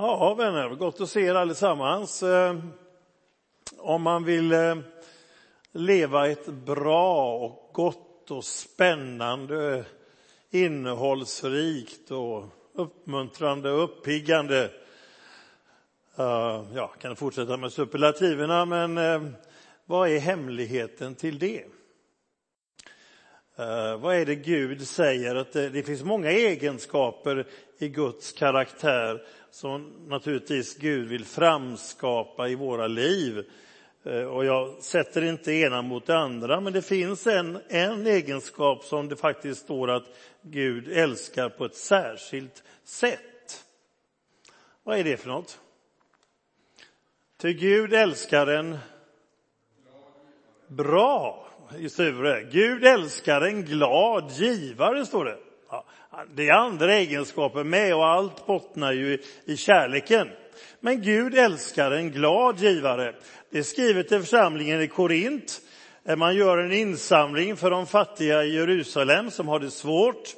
Ja, vänner, gott att se er allesammans. Eh, om man vill eh, leva ett bra och gott och spännande, innehållsrikt och uppmuntrande och uppiggande eh, ja, kan fortsätta med superlativerna, men eh, vad är hemligheten till det? Eh, vad är det Gud säger? Att det finns många egenskaper i Guds karaktär som naturligtvis Gud vill framskapa i våra liv. Eh, och jag sätter inte ena mot det andra, men det finns en, en egenskap som det faktiskt står att Gud älskar på ett särskilt sätt. Vad är det för något? Till Gud älskar en bra, Sture. Gud älskar en glad givare, står det. Det är andra egenskaper med och allt bottnar ju i kärleken. Men Gud älskar en glad givare. Det är skrivet i församlingen i Korint. Eh, man gör en insamling för de fattiga i Jerusalem som har det svårt.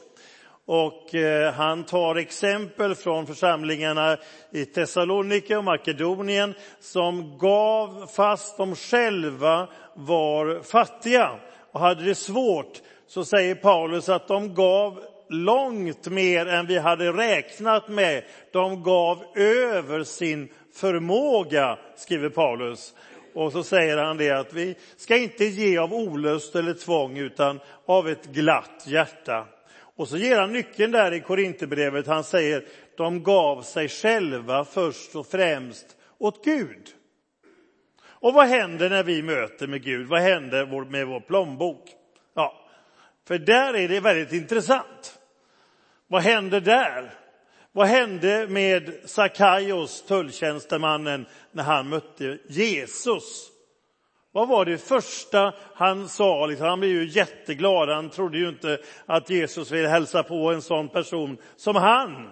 Och eh, han tar exempel från församlingarna i Thessaloniki och Makedonien som gav fast de själva var fattiga och hade det svårt. Så säger Paulus att de gav långt mer än vi hade räknat med. De gav över sin förmåga, skriver Paulus. Och så säger han det att vi ska inte ge av olust eller tvång utan av ett glatt hjärta. Och så ger han nyckeln där i Korinthierbrevet. Han säger de gav sig själva först och främst åt Gud. Och vad händer när vi möter med Gud? Vad händer med vår plånbok? Ja, för där är det väldigt intressant. Vad hände där? Vad hände med Sakaios, tulltjänstemannen, när han mötte Jesus? Vad var det första han sa? Liksom, han blev ju jätteglad. Han trodde ju inte att Jesus ville hälsa på en sån person som han,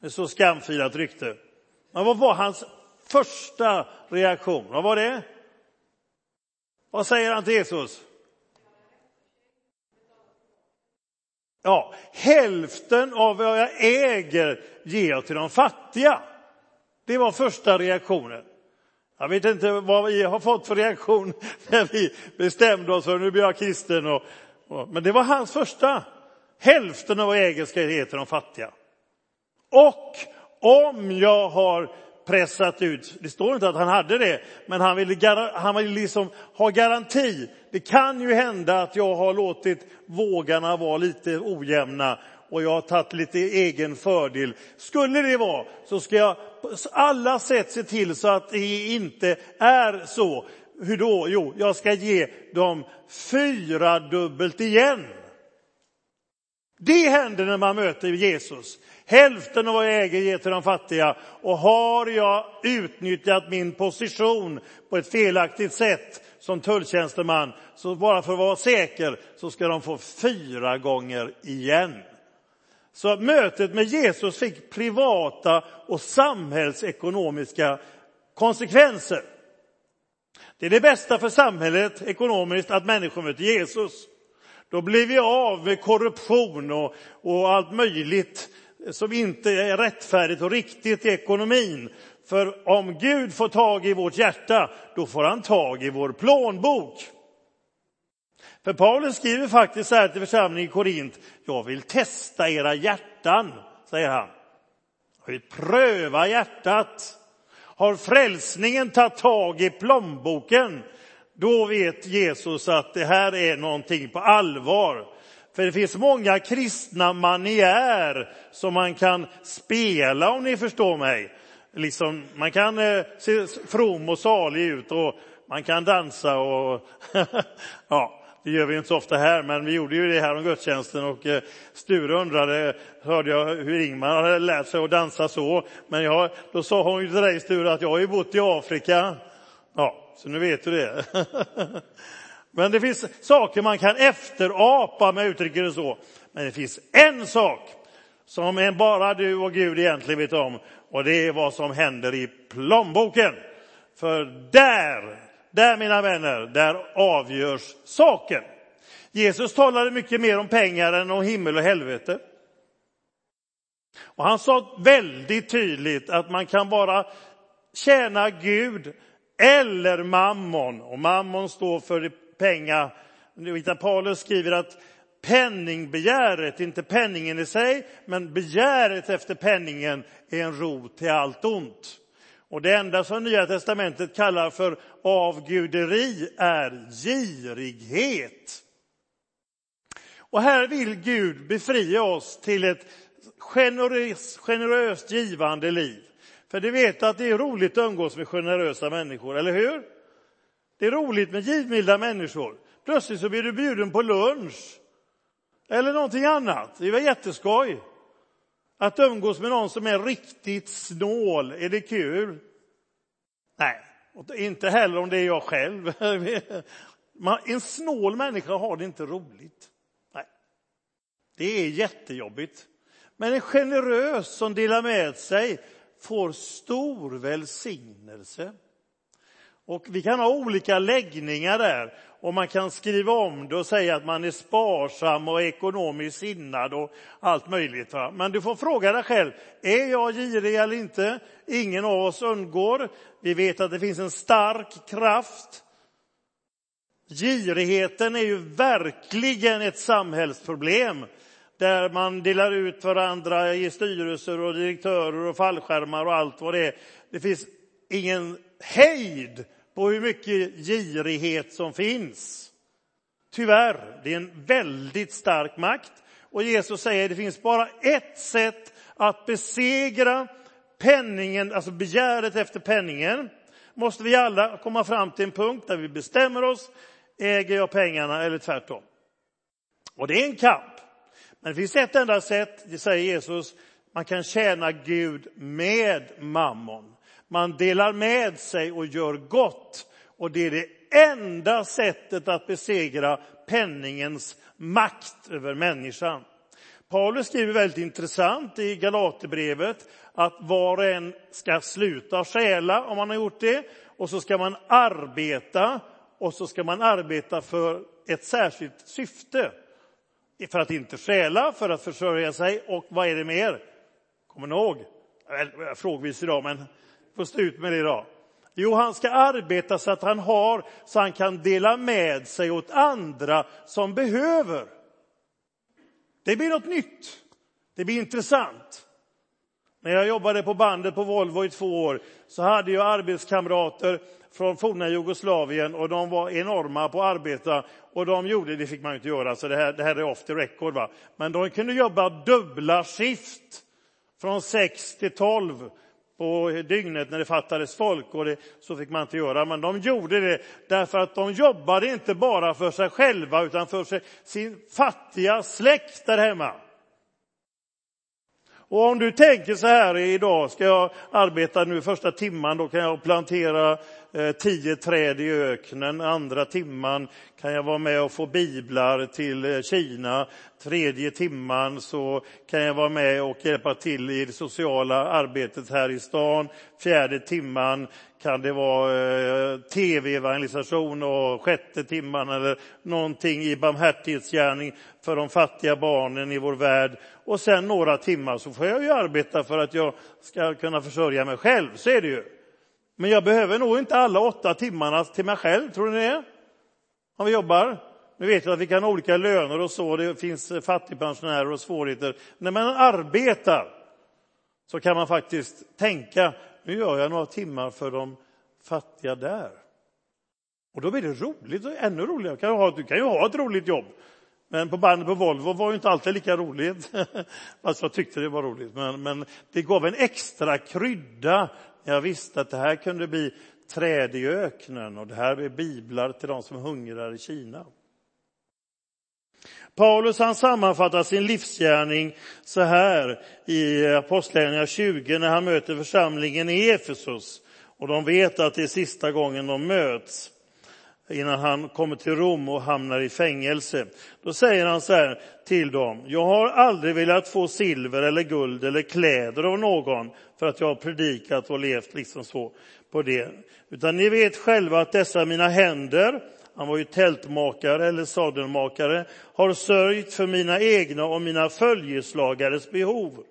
med så skamfilat rykte. Men vad var hans första reaktion? Vad var det? Vad säger han till Jesus? Ja, hälften av vad jag äger ger jag till de fattiga. Det var första reaktionen. Jag vet inte vad vi har fått för reaktion när vi bestämde oss för nu blir jag kristen. Och, och, men det var hans första. Hälften av vad jag äger ska ge till de fattiga. Och om jag har pressat ut, det står inte att han hade det, men han ville, han ville liksom ha garanti. Det kan ju hända att jag har låtit vågarna vara lite ojämna och jag har tagit lite egen fördel. Skulle det vara så ska jag på alla sätt se till så att det inte är så. Hur då? Jo, jag ska ge dem fyra dubbelt igen. Det händer när man möter Jesus. Hälften av vad jag äger ger till de fattiga. Och har jag utnyttjat min position på ett felaktigt sätt som tulltjänsteman, så bara för att vara säker, så ska de få fyra gånger igen. Så mötet med Jesus fick privata och samhällsekonomiska konsekvenser. Det är det bästa för samhället ekonomiskt att människor möter Jesus. Då blir vi av med korruption och, och allt möjligt som inte är rättfärdigt och riktigt i ekonomin. För om Gud får tag i vårt hjärta, då får han tag i vår plånbok. För Paulus skriver faktiskt så här till församlingen i Korint. Jag vill testa era hjärtan, säger han. Jag vill pröva hjärtat. Har frälsningen tagit tag i plånboken, då vet Jesus att det här är någonting på allvar. För det finns många kristna maniär som man kan spela om ni förstår mig. Liksom, man kan eh, se from och salig ut och man kan dansa och ja, det gör vi inte så ofta här, men vi gjorde ju det här om gudstjänsten och eh, Sture undrade, hörde jag hur Ingmar hade lärt sig att dansa så. Men jag, då sa hon ju till dig Sture att jag har ju bott i Afrika. Ja, så nu vet du det. Men det finns saker man kan efterapa, om jag uttrycker det så. Men det finns en sak som bara du och Gud egentligen vet om och det är vad som händer i plånboken. För där, där mina vänner, där avgörs saken. Jesus talade mycket mer om pengar än om himmel och helvete. Och han sa väldigt tydligt att man kan bara tjäna Gud eller mammon. Och mammon står för pengar. Paulus skriver att penningbegäret, inte penningen i sig, men begäret efter penningen är en rot till allt ont. Och det enda som Nya testamentet kallar för avguderi är girighet. Och här vill Gud befria oss till ett generöst, generöst givande liv. För du vet att det är roligt att umgås med generösa människor, eller hur? Det är roligt med givmilda människor. Plötsligt så blir du bjuden på lunch. Eller någonting annat. Det var jätteskoj. Att umgås med någon som är riktigt snål, är det kul? Nej, inte heller om det är jag själv. En snål människa har det inte roligt. Nej. Det är jättejobbigt. Men en generös som delar med sig får stor välsignelse. Och vi kan ha olika läggningar där och man kan skriva om det och säga att man är sparsam och ekonomiskt sinnad och allt möjligt. Va? Men du får fråga dig själv, är jag girig eller inte? Ingen av oss undgår. Vi vet att det finns en stark kraft. Girigheten är ju verkligen ett samhällsproblem där man delar ut varandra i styrelser och direktörer och fallskärmar och allt vad det är. Det finns ingen hejd på hur mycket girighet som finns. Tyvärr, det är en väldigt stark makt. Och Jesus säger att det finns bara ett sätt att besegra penningen, alltså begäret efter penningen. Måste vi alla komma fram till en punkt där vi bestämmer oss, äger jag pengarna eller tvärtom? Och det är en kamp. Men det finns ett enda sätt, det säger Jesus, man kan tjäna Gud med mammon. Man delar med sig och gör gott. Och det är det enda sättet att besegra penningens makt över människan. Paulus skriver väldigt intressant i Galaterbrevet att var och en ska sluta stjäla om man har gjort det och så ska man arbeta och så ska man arbeta för ett särskilt syfte. För att inte stjäla, för att försörja sig och vad är det mer? Kommer ni ihåg? Frågvis idag, men får stå ut med det idag. Jo, han ska arbeta så att han har, så han kan dela med sig åt andra som behöver. Det blir något nytt. Det blir intressant. När jag jobbade på bandet på Volvo i två år så hade jag arbetskamrater från forna Jugoslavien och de var enorma på att arbeta. Och de gjorde, det fick man inte göra, så det här, det här är off the record. Va? Men de kunde jobba dubbla skift från 6 till 12 på dygnet när det fattades folk och det, så fick man inte göra. Men de gjorde det därför att de jobbade inte bara för sig själva utan för sig, sin fattiga släkt där hemma. Och om du tänker så här idag, ska jag arbeta nu första timman, då kan jag plantera Eh, tio träd i öknen. Andra timman kan jag vara med och få biblar till eh, Kina. Tredje timman så kan jag vara med och hjälpa till i det sociala arbetet här i stan. Fjärde timman kan det vara eh, tv-evangelisation och sjätte timman eller någonting i barmhärtighetsgärning för de fattiga barnen i vår värld. Och sen några timmar så får jag ju arbeta för att jag ska kunna försörja mig själv, så är det ju. Men jag behöver nog inte alla åtta timmarna till mig själv, tror ni det? Om vi jobbar. Vi vet att vi kan ha olika löner och så, det finns fattigpensionärer och svårigheter. När man arbetar så kan man faktiskt tänka, nu gör jag några timmar för de fattiga där. Och då blir det roligt, och ännu roligare. Du kan, ha, du kan ju ha ett roligt jobb. Men på bandet på Volvo var ju inte alltid lika roligt. Fast jag tyckte det var roligt. Men, men det gav en extra krydda jag visste att det här kunde bli träd i öknen och det här blir biblar till de som hungrar i Kina. Paulus han sammanfattar sin livsgärning så här i Apostlagärningarna 20 när han möter församlingen i Efesus. Och de vet att det är sista gången de möts innan han kommer till Rom och hamnar i fängelse. Då säger han så här till dem. Jag har aldrig velat få silver eller guld eller kläder av någon för att jag har predikat och levt liksom så på det. Utan ni vet själva att dessa mina händer, han var ju tältmakare eller sadelmakare, har sörjt för mina egna och mina följeslagares behov.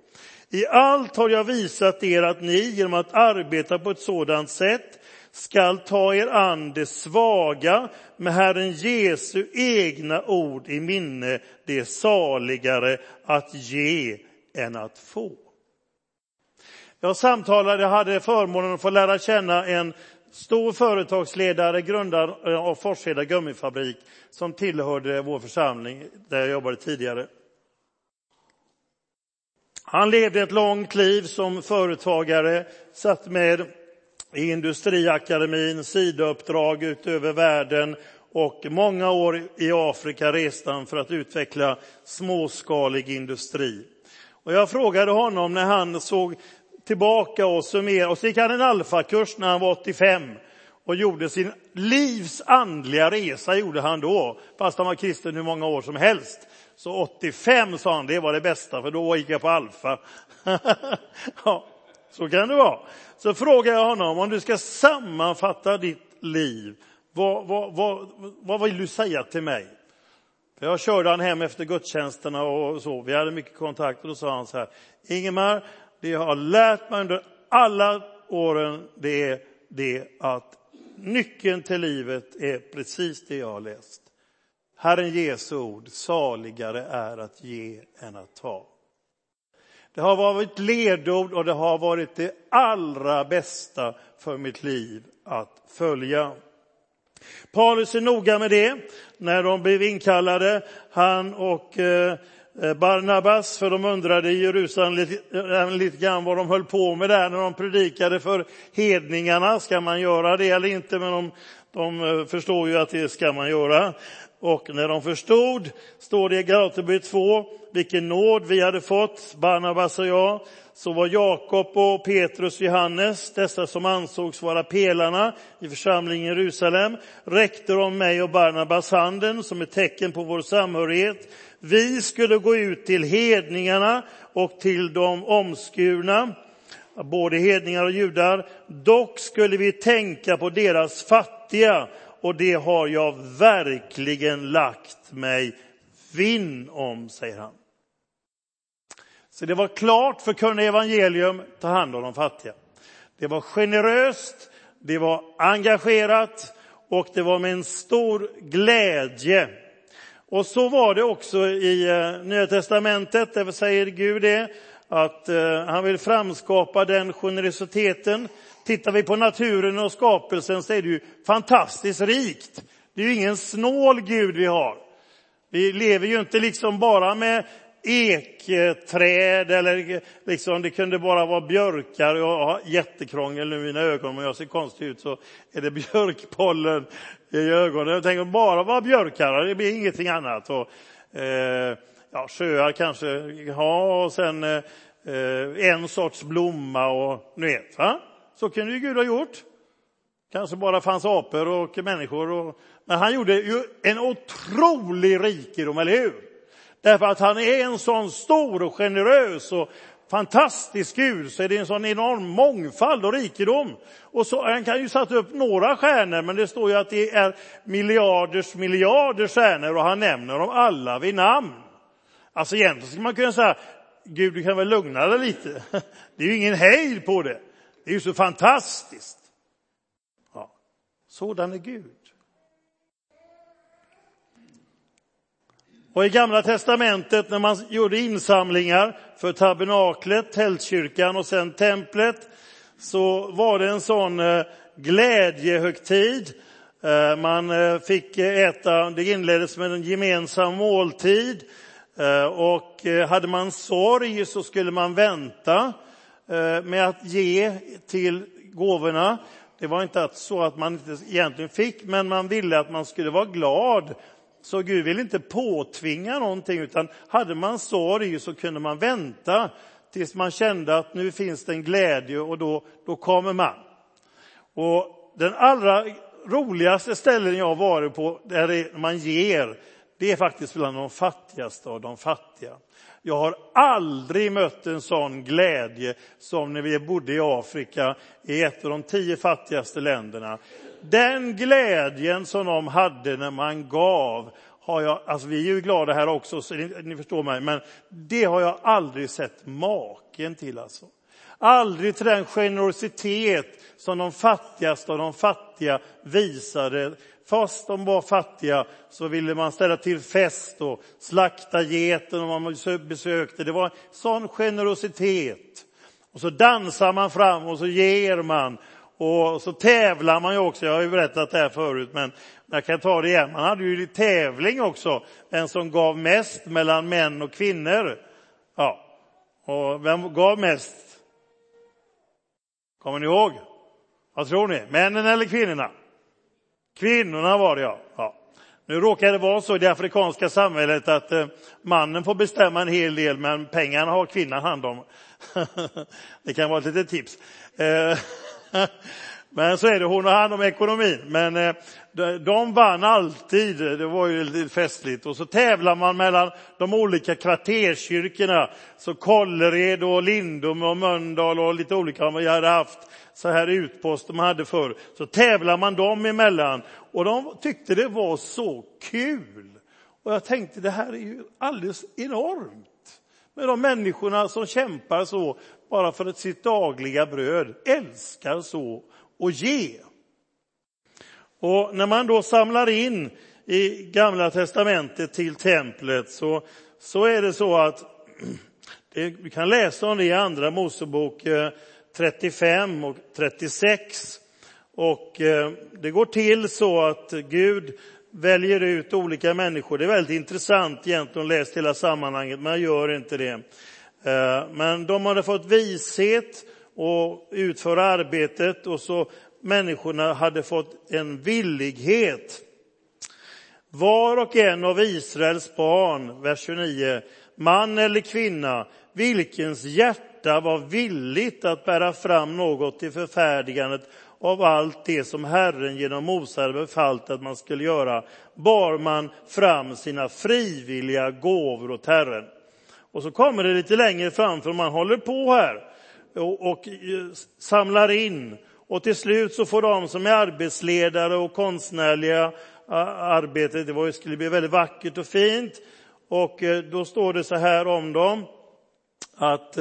I allt har jag visat er att ni genom att arbeta på ett sådant sätt skall ta er an det svaga med Herren Jesu egna ord i minne. Det är saligare att ge än att få. Jag samtalade, hade förmånen att få lära känna en stor företagsledare, grundare av Forsheda gummifabrik, som tillhörde vår församling där jag jobbade tidigare. Han levde ett långt liv som företagare, satt med i Industriakademin, sidouppdrag utöver världen och många år i Afrika reste han för att utveckla småskalig industri. Och jag frågade honom när han såg tillbaka och summerade, och så gick han en alfakurs när han var 85 och gjorde sin livs andliga resa, gjorde han då, fast han var kristen hur många år som helst. Så 85 sa han, det var det bästa, för då gick jag på alfa. ja, så kan det vara. Så frågar jag honom, om du ska sammanfatta ditt liv, vad, vad, vad, vad vill du säga till mig? Jag körde han hem efter gudstjänsterna och så, vi hade mycket kontakt och då sa han så här, Ingemar, det jag har lärt mig under alla åren, det är det att nyckeln till livet är precis det jag har läst. Herren Jesu ord, saligare är att ge än att ta. Det har varit ledord och det har varit det allra bästa för mitt liv att följa. Paulus är noga med det när de blev inkallade, han och eh, Barnabas, för de undrade i Jerusalem lite, eh, lite grann vad de höll på med där när de predikade för hedningarna. Ska man göra det eller inte? Men de, de eh, förstår ju att det ska man göra. Och när de förstod, står det i Galaterbrevet 2, vilken nåd vi hade fått, Barnabas och jag, så var Jakob och Petrus och Johannes, dessa som ansågs vara pelarna i församlingen i Jerusalem, räckte de mig och Barnabas handen som ett tecken på vår samhörighet. Vi skulle gå ut till hedningarna och till de omskurna, både hedningar och judar. Dock skulle vi tänka på deras fattiga och det har jag verkligen lagt mig vinn om, säger han. Så det var klart för kunna evangelium, ta hand om de fattiga. Det var generöst, det var engagerat och det var med en stor glädje. Och så var det också i eh, Nya Testamentet, där säger Gud det, att eh, han vill framskapa den generositeten Tittar vi på naturen och skapelsen så är det ju fantastiskt rikt. Det är ju ingen snål Gud vi har. Vi lever ju inte liksom bara med ekträd eller liksom, det kunde bara vara björkar. Jag har jättekrångel nu i mina ögon, om jag ser konstig ut så är det björkpollen i ögonen. Jag tänker bara vara björkar, det blir ingenting annat. Och, eh, ja, sjöar kanske, ja, och sen eh, eh en sorts blomma och ni vet. Va? Så kunde ju Gud ha gjort. Kanske bara fanns apor och människor. Och, men han gjorde ju en otrolig rikedom, eller hur? Därför att han är en sån stor och generös och fantastisk Gud så är det en sån enorm mångfald och rikedom. Och så, han kan ju sätta upp några stjärnor, men det står ju att det är miljarders miljarder stjärnor och han nämner dem alla vid namn. Alltså egentligen skulle man kunna säga, Gud du kan väl lugna dig lite. Det är ju ingen hejd på det. Det är ju så fantastiskt. Ja, sådan är Gud. Och i Gamla testamentet när man gjorde insamlingar för tabernaklet, tältkyrkan och sen templet så var det en sån eh, glädjehögtid. Eh, man eh, fick äta, det inleddes med en gemensam måltid och hade man sorg så skulle man vänta Eh, med att ge till gåvorna. Det var inte så att man inte egentligen fick, men man ville att man skulle vara glad. Så Gud vill inte påtvinga någonting, utan hade man sorg så kunde man vänta tills man kände att nu finns det en glädje och då, då kommer man. Och den allra roligaste ställen jag har varit på där man ger, det är faktiskt bland de fattigaste av de fattiga. Jag har aldrig mött en sån glädje som när vi bodde i Afrika, i ett av de tio fattigaste länderna. Den glädjen som de hade när man gav har jag, alltså vi är ju glada här också, så ni, ni förstår mig, men det har jag aldrig sett maken till alltså. Aldrig till den generositet som de fattigaste av de fattiga visade. Fast de var fattiga så ville man ställa till fest och slakta geten om man besökte. Det var sån generositet. Och så dansar man fram och så ger man och så tävlar man ju också. Jag har ju berättat det här förut, men jag kan ta det igen. Man hade ju tävling också, vem som gav mest mellan män och kvinnor. Ja, och vem gav mest? Kommer ni ihåg? Vad tror ni? Männen eller kvinnorna? Kvinnorna var det, ja. ja. Nu råkar det vara så i det afrikanska samhället att eh, mannen får bestämma en hel del, men pengarna har kvinnan hand om. det kan vara ett litet tips. Eh, Men så är det, hon har hand om ekonomin. Men eh, de vann alltid, det var ju lite festligt. Och så tävlar man mellan de olika kvarterskyrkorna. Så Kållered och Lindum och Mölndal och lite olika. Vi hade haft så här utpost man hade förr. Så tävlar man dem emellan. Och de tyckte det var så kul. Och jag tänkte det här är ju alldeles enormt. Med de människorna som kämpar så bara för sitt dagliga bröd, älskar så och ge. Och när man då samlar in i Gamla testamentet till templet så, så är det så att det, vi kan läsa om det i Andra Mosebok eh, 35 och 36. Och eh, det går till så att Gud väljer ut olika människor. Det är väldigt intressant egentligen att läsa hela sammanhanget, men jag gör inte det. Eh, men de hade fått vishet och utföra arbetet och så människorna hade fått en villighet. Var och en av Israels barn, vers 29, man eller kvinna, vilkens hjärta var villigt att bära fram något till förfärdigandet av allt det som Herren genom Mose hade befallt att man skulle göra, bar man fram sina frivilliga gåvor åt Herren. Och så kommer det lite längre fram, för man håller på här och, eh, samlar in och till slut så får de som är arbetsledare och konstnärliga eh, arbetet, det var, skulle bli väldigt vackert och fint. Och eh, då står det så här om dem, att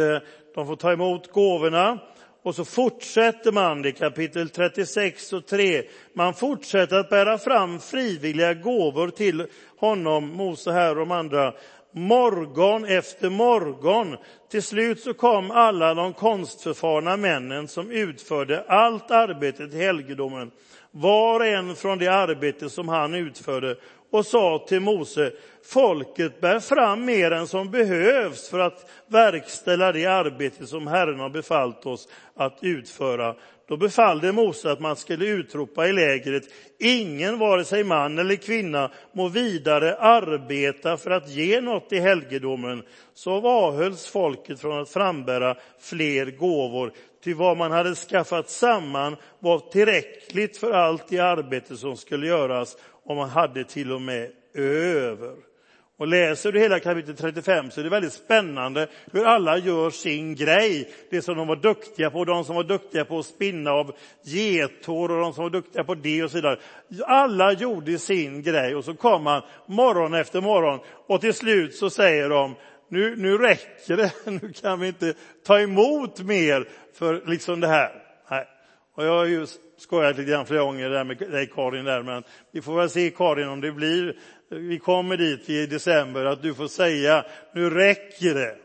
de får ta emot gåvorna. Och så fortsätter man, i kapitel 36 och 3, man fortsätter att bära fram frivilliga gåvor till honom, Mose här och de andra, morgon efter morgon. Till slut så kom alla de konstförfarna männen som utförde allt arbetet i helgedomen, var och en från det arbete som han utförde och sa till Mose, folket bär fram mer än som behövs för att verkställa det arbete som Herren har befallt oss att utföra. Då befallde Mose att man skulle utropa i lägret, ingen, vare sig man eller kvinna, må vidare arbeta för att ge något i helgedomen. Så avhölls folket från att frambära fler gåvor, ty vad man hade skaffat samman var tillräckligt för allt det arbete som skulle göras, och man hade till och med över. Och läser du hela kapitel 35 så är det väldigt spännande hur alla gör sin grej. Det som de var duktiga på, de som var duktiga på att spinna av gethår och de som var duktiga på det och så vidare. Alla gjorde sin grej och så kom man morgon efter morgon och till slut så säger de nu, nu räcker det, nu kan vi inte ta emot mer för liksom det här. Och jag har ju skojat lite grann flera gånger där med dig Karin, där, men vi får väl se Karin om det blir vi kommer dit i december, att du får säga nu räcker det.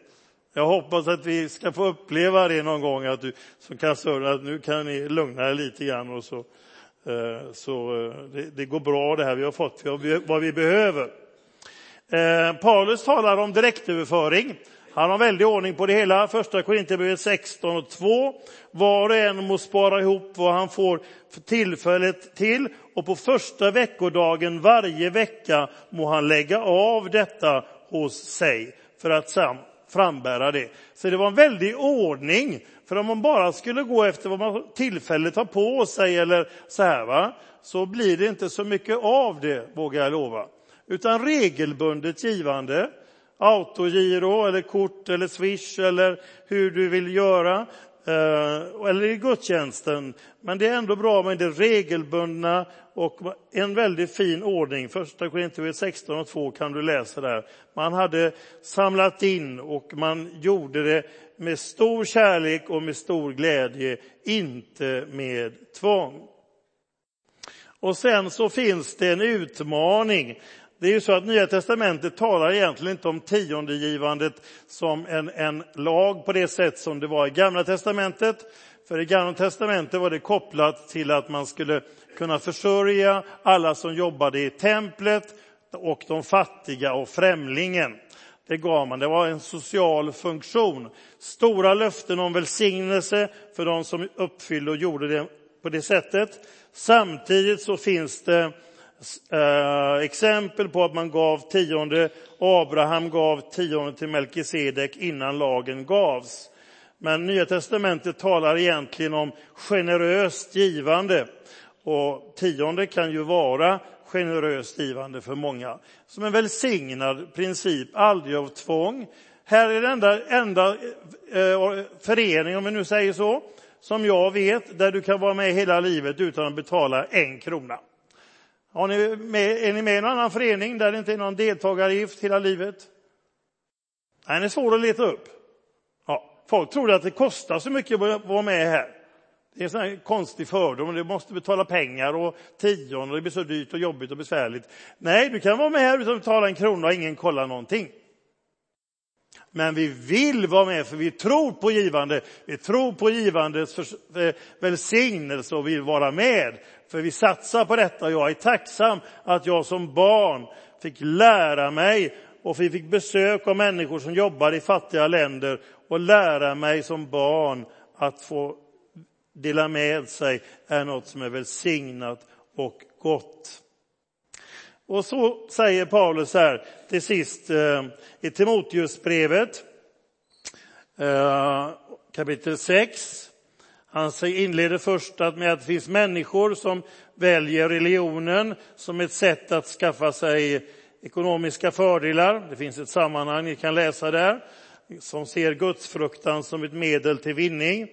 Jag hoppas att vi ska få uppleva det någon gång, att du som kassör, att nu kan ni lugna er lite grann och så, eh, så eh, det, det går bra det här, vi har fått vad vi behöver. Eh, Paulus talar om direktöverföring. Han har väldig ordning på det hela. Första Korinthierbrevet 16 och 2. Var och en må spara ihop vad han får tillfället till och på första veckodagen varje vecka må han lägga av detta hos sig för att frambära det. Så det var en väldig ordning. För om man bara skulle gå efter vad man tillfället har på sig eller så här, va? så blir det inte så mycket av det, vågar jag lova. Utan regelbundet givande autogiro eller kort eller swish eller hur du vill göra. Eh, eller i gudstjänsten. Men det är ändå bra med det regelbundna och en väldigt fin ordning. Första Korinthierbrevet 16 och 2 kan du läsa där. Man hade samlat in och man gjorde det med stor kärlek och med stor glädje, inte med tvång. Och sen så finns det en utmaning. Det är ju så att Nya testamentet talar egentligen inte om tiondegivandet som en, en lag på det sätt som det var i Gamla testamentet. För i Gamla testamentet var det kopplat till att man skulle kunna försörja alla som jobbade i templet och de fattiga och främlingen. Det gav man. Det var en social funktion. Stora löften om välsignelse för de som uppfyllde och gjorde det på det sättet. Samtidigt så finns det eh, exempel på att man gav tionde. Abraham gav tionde till Melkisedek innan lagen gavs. Men Nya testamentet talar egentligen om generöst givande. Och tionde kan ju vara generöst givande för många. Som en välsignad princip, aldrig av tvång. Här är den enda, enda eh, eh, förening, om vi nu säger så, som jag vet, där du kan vara med hela livet utan att betala en krona. Har ni med, är ni med i någon annan förening där det inte är någon deltagaravgift hela livet? Nej, är svår att leta upp. Ja, folk tror att det kostar så mycket att vara med här. Det är en konstig fördom, du måste betala pengar och tion och det blir så dyrt och jobbigt och besvärligt. Nej, du kan vara med här utan att betala en krona och ingen kollar någonting. Men vi vill vara med för vi tror på givande. Vi tror på givandets eh, välsignelse och vill vara med. För vi satsar på detta. Jag är tacksam att jag som barn fick lära mig och vi fick besök av människor som jobbar i fattiga länder och lära mig som barn att få dela med sig är något som är välsignat och gott. Och så säger Paulus här till sist eh, i Timoteusbrevet eh, kapitel 6. Han inleder först med att det finns människor som väljer religionen som ett sätt att skaffa sig ekonomiska fördelar. Det finns ett sammanhang ni kan läsa där som ser gudsfruktan som ett medel till vinning.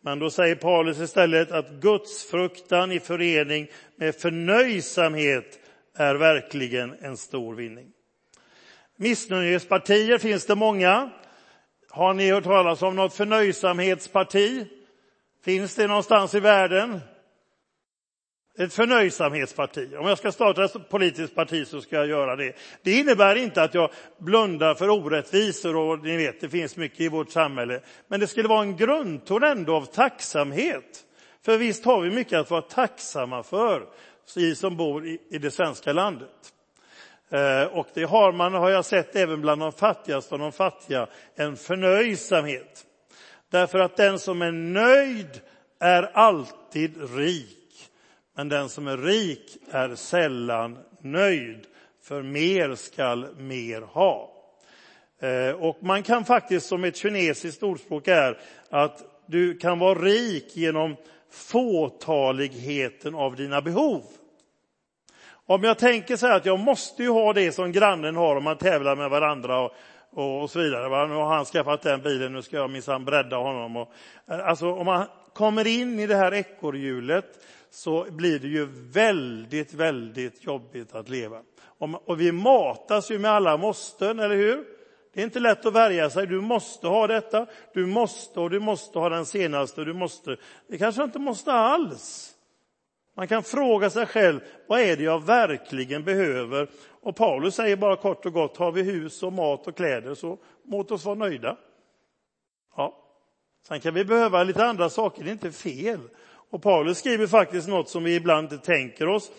Men då säger Paulus istället att gudsfruktan i förening med förnöjsamhet är verkligen en stor vinning. Missnöjespartier finns det många. Har ni hört talas om något förnöjsamhetsparti? Finns det någonstans i världen? Ett förnöjsamhetsparti. Om jag ska starta ett politiskt parti så ska jag göra det. Det innebär inte att jag blundar för orättvisor och ni vet, det finns mycket i vårt samhälle. Men det skulle vara en grundton ändå av tacksamhet. För visst har vi mycket att vara tacksamma för, vi som bor i det svenska landet. Eh, och det har man, har jag sett, även bland de fattigaste och de fattiga, en förnöjsamhet. Därför att den som är nöjd är alltid rik. Men den som är rik är sällan nöjd, för mer skall mer ha. Eh, och man kan faktiskt, som ett kinesiskt ordspråk är, att du kan vara rik genom fåtaligheten av dina behov. Om jag tänker så här att jag måste ju ha det som grannen har om man tävlar med varandra och, och, så vidare. Nu har han skaffat den bilen, nu ska jag minsann bredda honom. Och, alltså om man kommer in i det här ekorrhjulet så blir det ju väldigt, väldigt jobbigt att leva. Och vi matas ju med alla måsten, eller hur? Det är inte lätt att värja sig. Du måste ha detta, du måste och du måste ha den senaste, du måste. Det kanske inte måste alls. Man kan fråga sig själv, vad är det jag verkligen behöver? Och Paulus säger bara kort och gott, har vi hus och mat och kläder så låt oss vara nöjda. Ja. Sen kan vi behöva lite andra saker, det är inte fel. Och Paulus skriver faktiskt något som vi ibland inte tänker oss.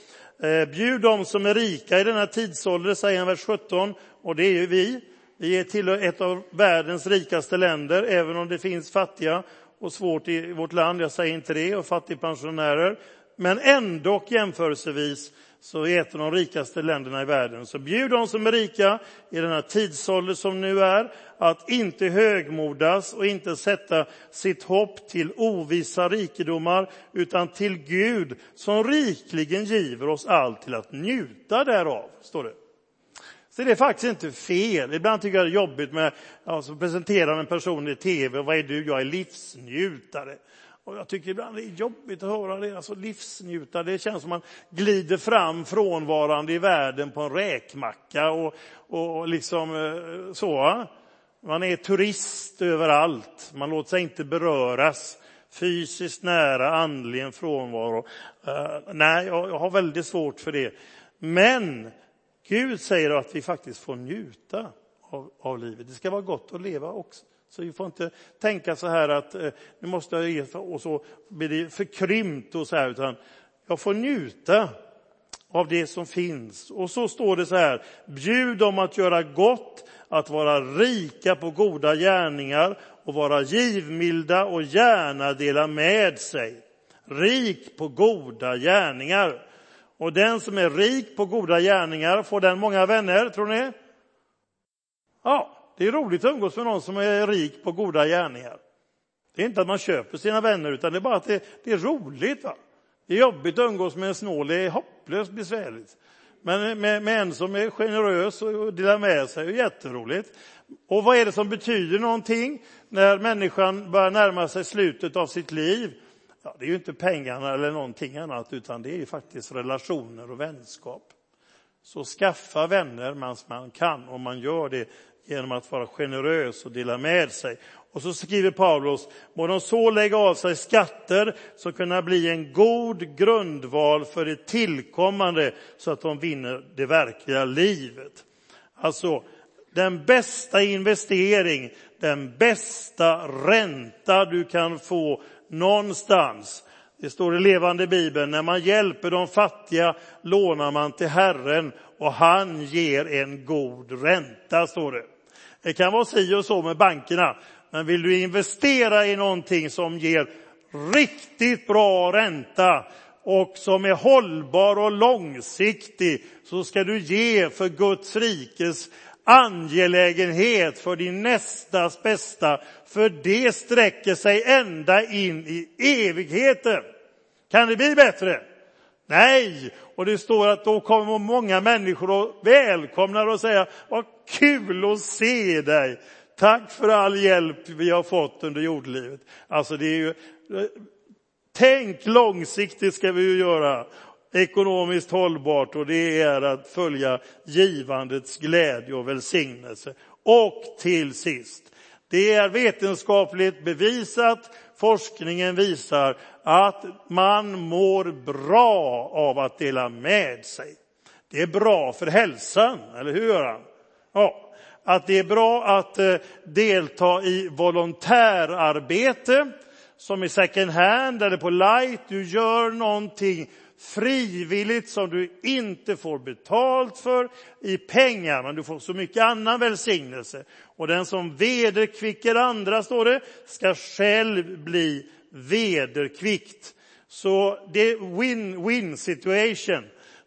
Eh, bjud dem som är rika i denna tidsålder, säger han vers 17, och det är ju vi. Vi är till ett av världens rikaste länder, även om det finns fattiga och svårt i vårt land, jag säger inte det, och fattigpensionärer. Men ändå jämförelsevis så är ett av de rikaste länderna i världen. Så bjud de som är rika i denna tidsålder som nu är att inte högmodas och inte sätta sitt hopp till ovissa rikedomar utan till Gud som rikligen giver oss allt till att njuta därav, står det. Så det är faktiskt inte fel. Ibland tycker jag det är jobbigt med alltså, presenterar en person i tv. Vad är du? Jag är livsnjutare. Och jag tycker ibland det är jobbigt att höra det. Alltså livsnjuta. det känns som man glider fram frånvarande i världen på en räkmacka och, och liksom eh, så. Man är turist överallt. Man låter sig inte beröras fysiskt nära, andligen frånvaro. Uh, nej, jag, jag har väldigt svårt för det. Men Gud säger att vi faktiskt får njuta av, av livet. Det ska vara gott att leva också. Så vi får inte tänka så här att eh, nu måste jag ge och så blir det förkrympt och så här, utan jag får njuta av det som finns. Och så står det så här, bjud dem att göra gott, att vara rika på goda gärningar och vara givmilda och gärna dela med sig. Rik på goda gärningar. Och den som är rik på goda gärningar, får den många vänner, tror ni? Ja, det är roligt att umgås med någon som är rik på goda gärningar. Det är inte att man köper sina vänner, utan det är bara att det, det är roligt. Va? Det är jobbigt att umgås med en snål, det är hopplöst besvärligt. Men med, med en som är generös och delar med sig det är jätteroligt. Och vad är det som betyder någonting när människan börjar närma sig slutet av sitt liv? Ja, det är ju inte pengarna eller någonting annat, utan det är ju faktiskt relationer och vänskap. Så skaffa vänner medan man kan, och man gör det genom att vara generös och dela med sig. Och så skriver Paulus, må de så lägga av sig skatter som kunna bli en god grundval för det tillkommande så att de vinner det verkliga livet. Alltså, den bästa investering, den bästa ränta du kan få någonstans. Det står i levande Bibeln, när man hjälper de fattiga lånar man till Herren och han ger en god ränta, står det. Det kan vara si och så med bankerna, men vill du investera i någonting som ger riktigt bra ränta och som är hållbar och långsiktig så ska du ge för Guds rikes angelägenhet för din nästas bästa, för det sträcker sig ända in i evigheten. Kan det bli bättre? Nej, och det står att då kommer många människor och välkomnar och säger vad kul att se dig. Tack för all hjälp vi har fått under jordlivet. Alltså det är ju, tänk långsiktigt ska vi ju göra ekonomiskt hållbart och det är att följa givandets glädje och välsignelse. Och till sist, det är vetenskapligt bevisat, forskningen visar att man mår bra av att dela med sig. Det är bra för hälsan, eller hur Göran? Ja, att det är bra att eh, delta i volontärarbete som i second hand eller på light. Du gör någonting frivilligt som du inte får betalt för i pengar, men du får så mycket annan välsignelse. Och den som vederkvicker andra, står det, ska själv bli vederkvickt. Så det är win-win situation.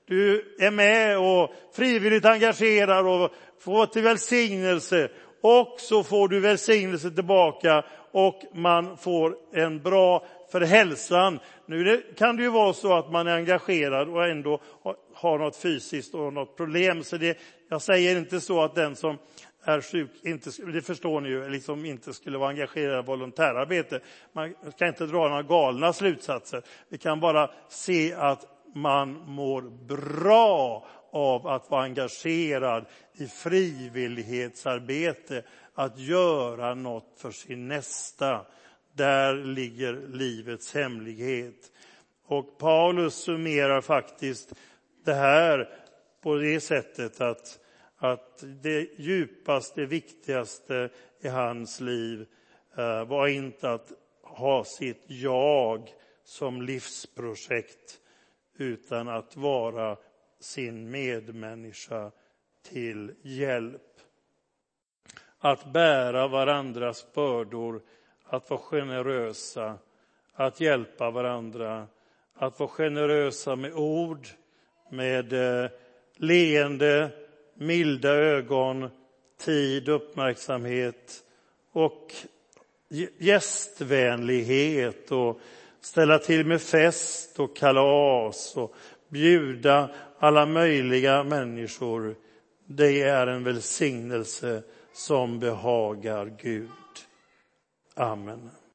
Du är med och frivilligt engagerar och får till välsignelse och så får du välsignelse tillbaka och man får en bra för hälsan. Nu kan det ju vara så att man är engagerad och ändå har något fysiskt och något problem. Så det, jag säger inte så att den som är sjuk, inte, det förstår ni ju, liksom inte skulle vara engagerad i volontärarbete. Man kan inte dra några galna slutsatser. Vi kan bara se att man mår bra av att vara engagerad i frivillighetsarbete, att göra något för sin nästa. Där ligger livets hemlighet. Och Paulus summerar faktiskt det här på det sättet att, att det djupaste, viktigaste i hans liv eh, var inte att ha sitt jag som livsprojekt utan att vara sin medmänniska till hjälp. Att bära varandras bördor, att vara generösa, att hjälpa varandra, att vara generösa med ord, med eh, leende, milda ögon, tid, uppmärksamhet och gästvänlighet och ställa till med fest och kalas och bjuda alla möjliga människor. Det är en välsignelse som behagar Gud. Amen.